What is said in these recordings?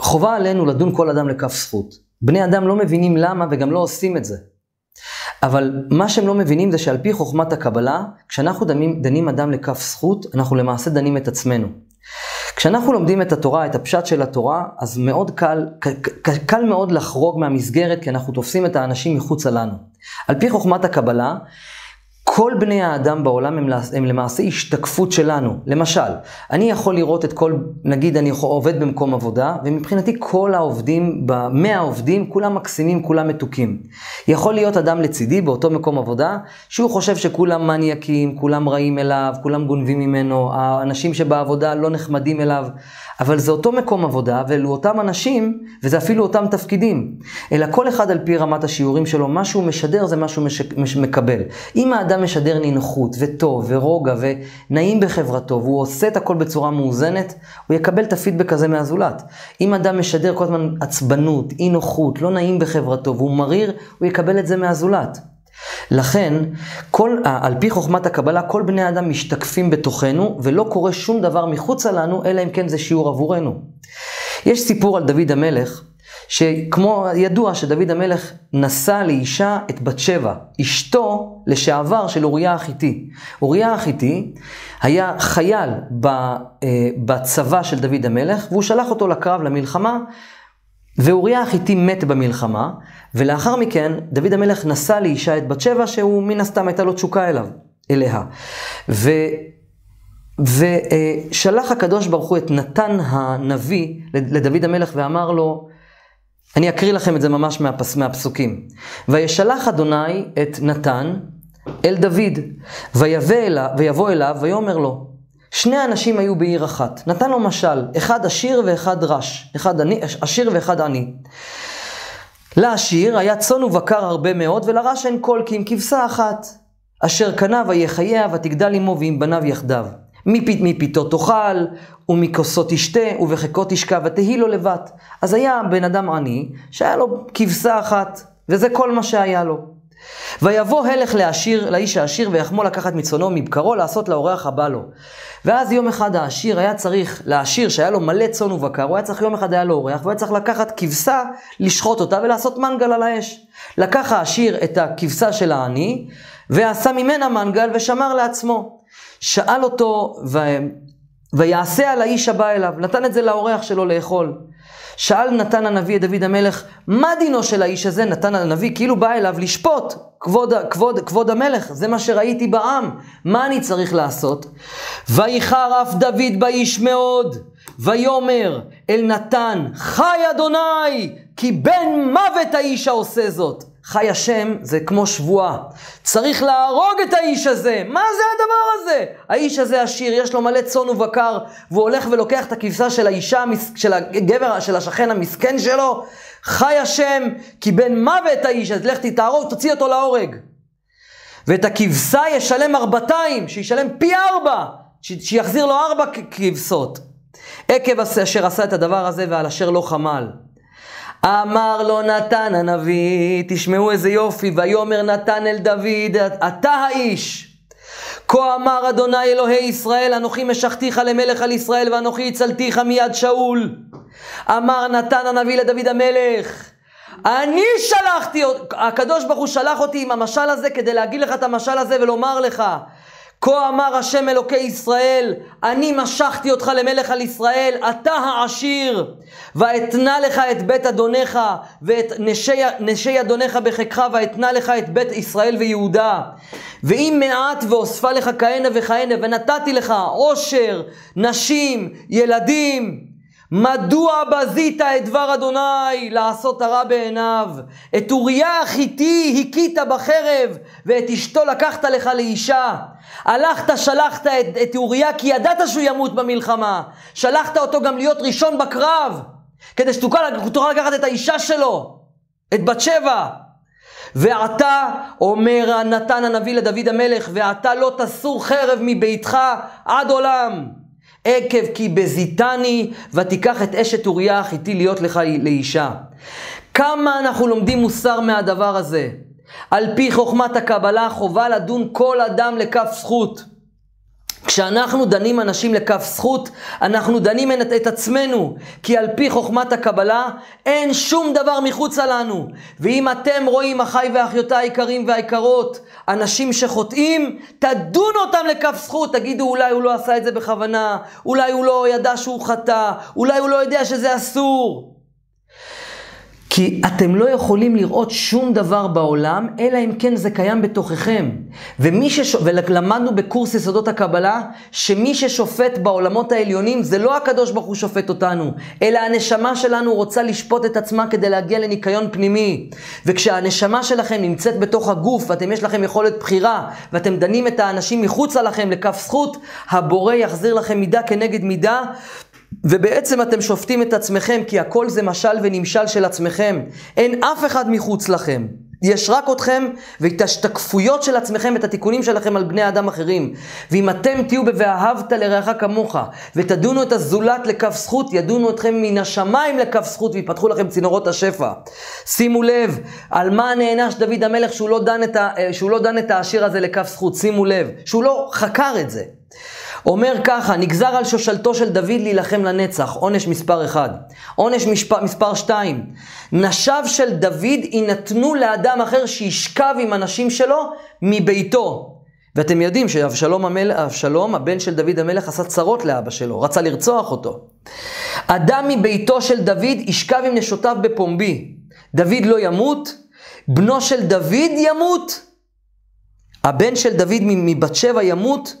חובה עלינו לדון כל אדם לכף זכות. בני אדם לא מבינים למה וגם לא עושים את זה. אבל מה שהם לא מבינים זה שעל פי חוכמת הקבלה, כשאנחנו דנים, דנים אדם לכף זכות, אנחנו למעשה דנים את עצמנו. כשאנחנו לומדים את התורה, את הפשט של התורה, אז מאוד קל, קל, קל מאוד לחרוג מהמסגרת, כי אנחנו תופסים את האנשים מחוצה לנו. על פי חוכמת הקבלה, כל בני האדם בעולם הם, הם למעשה השתקפות שלנו. למשל, אני יכול לראות את כל, נגיד אני עובד במקום עבודה, ומבחינתי כל העובדים, במאה העובדים, כולם מקסימים, כולם מתוקים. יכול להיות אדם לצידי באותו מקום עבודה, שהוא חושב שכולם מניאקים, כולם רעים אליו, כולם גונבים ממנו, האנשים שבעבודה לא נחמדים אליו, אבל זה אותו מקום עבודה, ואלו אותם אנשים, וזה אפילו אותם תפקידים. אלא כל אחד על פי רמת השיעורים שלו, מה שהוא משדר זה מה שהוא מש... מש... מקבל. אם האדם משדר נינוחות, וטוב, ורוגע, ונעים בחברתו, והוא עושה את הכל בצורה מאוזנת, הוא יקבל את הפידבק הזה מהזולת. אם אדם משדר כל הזמן עצבנות, אי נוחות, לא נעים בחברתו, והוא מריר, הוא יקבל את זה מהזולת. לכן, כל, על פי חוכמת הקבלה, כל בני האדם משתקפים בתוכנו, ולא קורה שום דבר מחוצה לנו, אלא אם כן זה שיעור עבורנו. יש סיפור על דוד המלך, שכמו ידוע שדוד המלך נשא לאישה את בת שבע, אשתו לשעבר של אוריה החיתי. אוריה החיתי היה חייל אה, בצבא של דוד המלך, והוא שלח אותו לקרב, למלחמה, ואוריה החיתי מת במלחמה, ולאחר מכן דוד המלך נשא לאישה את בת שבע, שהוא מן הסתם הייתה לו תשוקה אליו, אליה. ו... ושלח הקדוש ברוך הוא את נתן הנביא לדוד המלך ואמר לו, אני אקריא לכם את זה ממש מהפס, מהפסוקים. וישלח אדוני את נתן אל דוד, ויבוא אליו, ויבוא אליו ויאמר לו, שני אנשים היו בעיר אחת, נתן לו משל, אחד עשיר ואחד רש, אחד עני, עשיר ואחד עני. לעשיר היה צאן ובקר הרבה מאוד, ולרש אין קול כי עם כבשה אחת. אשר קנה ויחיה ותגדל עמו ועם בניו יחדיו. מפיתו תאכל, ומכוסו תשתה, ובחיקו תשכב, ותהי לו לבת. אז היה בן אדם עני, שהיה לו כבשה אחת, וזה כל מה שהיה לו. ויבוא הלך לעשיר, לאיש העשיר, ויחמול לקחת מצונו מבקרו, לעשות לאורח הבא לו. ואז יום אחד העשיר היה צריך, לעשיר שהיה לו מלא צאן ובקר, הוא היה צריך יום אחד היה לו אורח, והוא היה צריך לקחת כבשה, לשחוט אותה ולעשות מנגל על האש. לקח העשיר את הכבשה של העני, ועשה ממנה מנגל ושמר לעצמו. שאל אותו, ו... ויעשה על האיש הבא אליו, נתן את זה לאורח שלו לאכול. שאל נתן הנביא את דוד המלך, מה דינו של האיש הזה? נתן הנביא כאילו בא אליו לשפוט, כבוד, כבוד, כבוד המלך, זה מה שראיתי בעם, מה אני צריך לעשות? ויחר אף דוד באיש מאוד, ויאמר אל נתן, חי אדוני, כי בן מוות האיש העושה זאת. חי השם זה כמו שבועה. צריך להרוג את האיש הזה. מה זה הדבר הזה? האיש הזה עשיר, יש לו מלא צאן ובקר, והוא הולך ולוקח את הכבשה של האישה, של הגבר, של השכן המסכן שלו. חי השם, כי בן מוות האיש, אז לך תתהרוג, תוציא אותו להורג. ואת הכבשה ישלם ארבעתיים, שישלם פי ארבע, שיחזיר לו ארבע כבשות. עקב אשר עשה את הדבר הזה ועל אשר לא חמל. אמר לו נתן הנביא, תשמעו איזה יופי, ויאמר נתן אל דוד, אתה האיש. כה אמר אדוני אלוהי ישראל, אנוכי משכתיך למלך על ישראל, ואנוכי הצלתיך מיד שאול. אמר נתן הנביא לדוד המלך, אני שלחתי, הקדוש ברוך הוא שלח אותי עם המשל הזה כדי להגיד לך את המשל הזה ולומר לך, כה אמר השם אלוקי ישראל, אני משכתי אותך למלך על ישראל, אתה העשיר, ואתנה לך את בית אדונך, ואת נשי, נשי אדונך בחיקך, ואתנה לך את בית ישראל ויהודה. ואם מעט ואוספה לך כהנה וכהנה, ונתתי לך עושר, נשים, ילדים, מדוע בזית את דבר אדוני לעשות הרע בעיניו? את אוריה החיתי הכית בחרב, ואת אשתו לקחת לך לאישה. הלכת, שלחת את, את אוריה, כי ידעת שהוא ימות במלחמה. שלחת אותו גם להיות ראשון בקרב, כדי שתוכל לקחת את האישה שלו, את בת שבע. ועתה, אומר נתן הנביא לדוד המלך, ועתה לא תסור חרב מביתך עד עולם. עקב כי בזיתני ותיקח את אשת אוריה החיתי להיות לך לאישה. כמה אנחנו לומדים מוסר מהדבר הזה. על פי חוכמת הקבלה חובה לדון כל אדם לכף זכות. כשאנחנו דנים אנשים לכף זכות, אנחנו דנים את, את עצמנו, כי על פי חוכמת הקבלה אין שום דבר מחוצה לנו. ואם אתם רואים, אחיי ואחיותיי היקרים והיקרות, אנשים שחוטאים, תדונו אותם לכף זכות, תגידו אולי הוא לא עשה את זה בכוונה, אולי הוא לא ידע שהוא חטא, אולי הוא לא יודע שזה אסור. כי אתם לא יכולים לראות שום דבר בעולם, אלא אם כן זה קיים בתוככם. ומי שש... ולמדנו בקורס יסודות הקבלה, שמי ששופט בעולמות העליונים, זה לא הקדוש ברוך הוא שופט אותנו, אלא הנשמה שלנו רוצה לשפוט את עצמה כדי להגיע לניקיון פנימי. וכשהנשמה שלכם נמצאת בתוך הגוף, ואתם יש לכם יכולת בחירה, ואתם דנים את האנשים מחוצה לכם לכף זכות, הבורא יחזיר לכם מידה כנגד מידה, ובעצם אתם שופטים את עצמכם, כי הכל זה משל ונמשל של עצמכם. אין אף אחד מחוץ לכם. יש רק אתכם ואת השתקפויות של עצמכם ואת התיקונים שלכם על בני אדם אחרים. ואם אתם תהיו ב"ואהבת לרעך כמוך" ותדונו את הזולת לכף זכות, ידונו אתכם מן השמיים לכף זכות ויפתחו לכם צינורות השפע. שימו לב, על מה נענש דוד המלך שהוא לא דן את, ה, לא דן את השיר הזה לכף זכות, שימו לב, שהוא לא חקר את זה. אומר ככה, נגזר על שושלתו של דוד להילחם לנצח, עונש מספר אחד. עונש משפ... מספר שתיים, נשיו של דוד יינתנו לאדם אחר שישכב עם הנשים שלו מביתו. ואתם יודעים שאבשלום המל... אבשלום, הבן של דוד המלך, עשה צרות לאבא שלו, רצה לרצוח אותו. אדם מביתו של דוד ישכב עם נשותיו בפומבי. דוד לא ימות, בנו של דוד ימות, הבן של דוד מבת שבע ימות,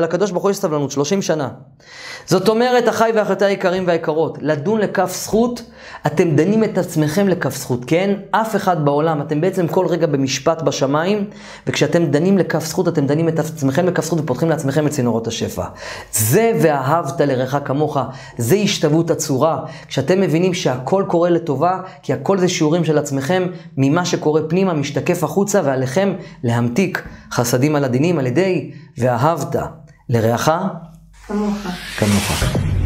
לקדוש ברוך הוא יש סבלנות, 30 שנה. זאת אומרת, אחיי ואחיותיי היקרים והיקרות, לדון לכף זכות, אתם דנים את עצמכם לכף זכות, כן? אף אחד בעולם, אתם בעצם כל רגע במשפט בשמיים, וכשאתם דנים לכף זכות, אתם דנים את עצמכם לכף זכות ופותחים לעצמכם את צינורות השפע. זה ואהבת לרעך כמוך, זה השתוות הצורה. כשאתם מבינים שהכל קורה לטובה, כי הכל זה שיעורים של עצמכם, ממה שקורה פנימה משתקף החוצה, ועליכם להמתיק חסדים על הדינים על ידי ואהבת לרעך כמוך. כמוך.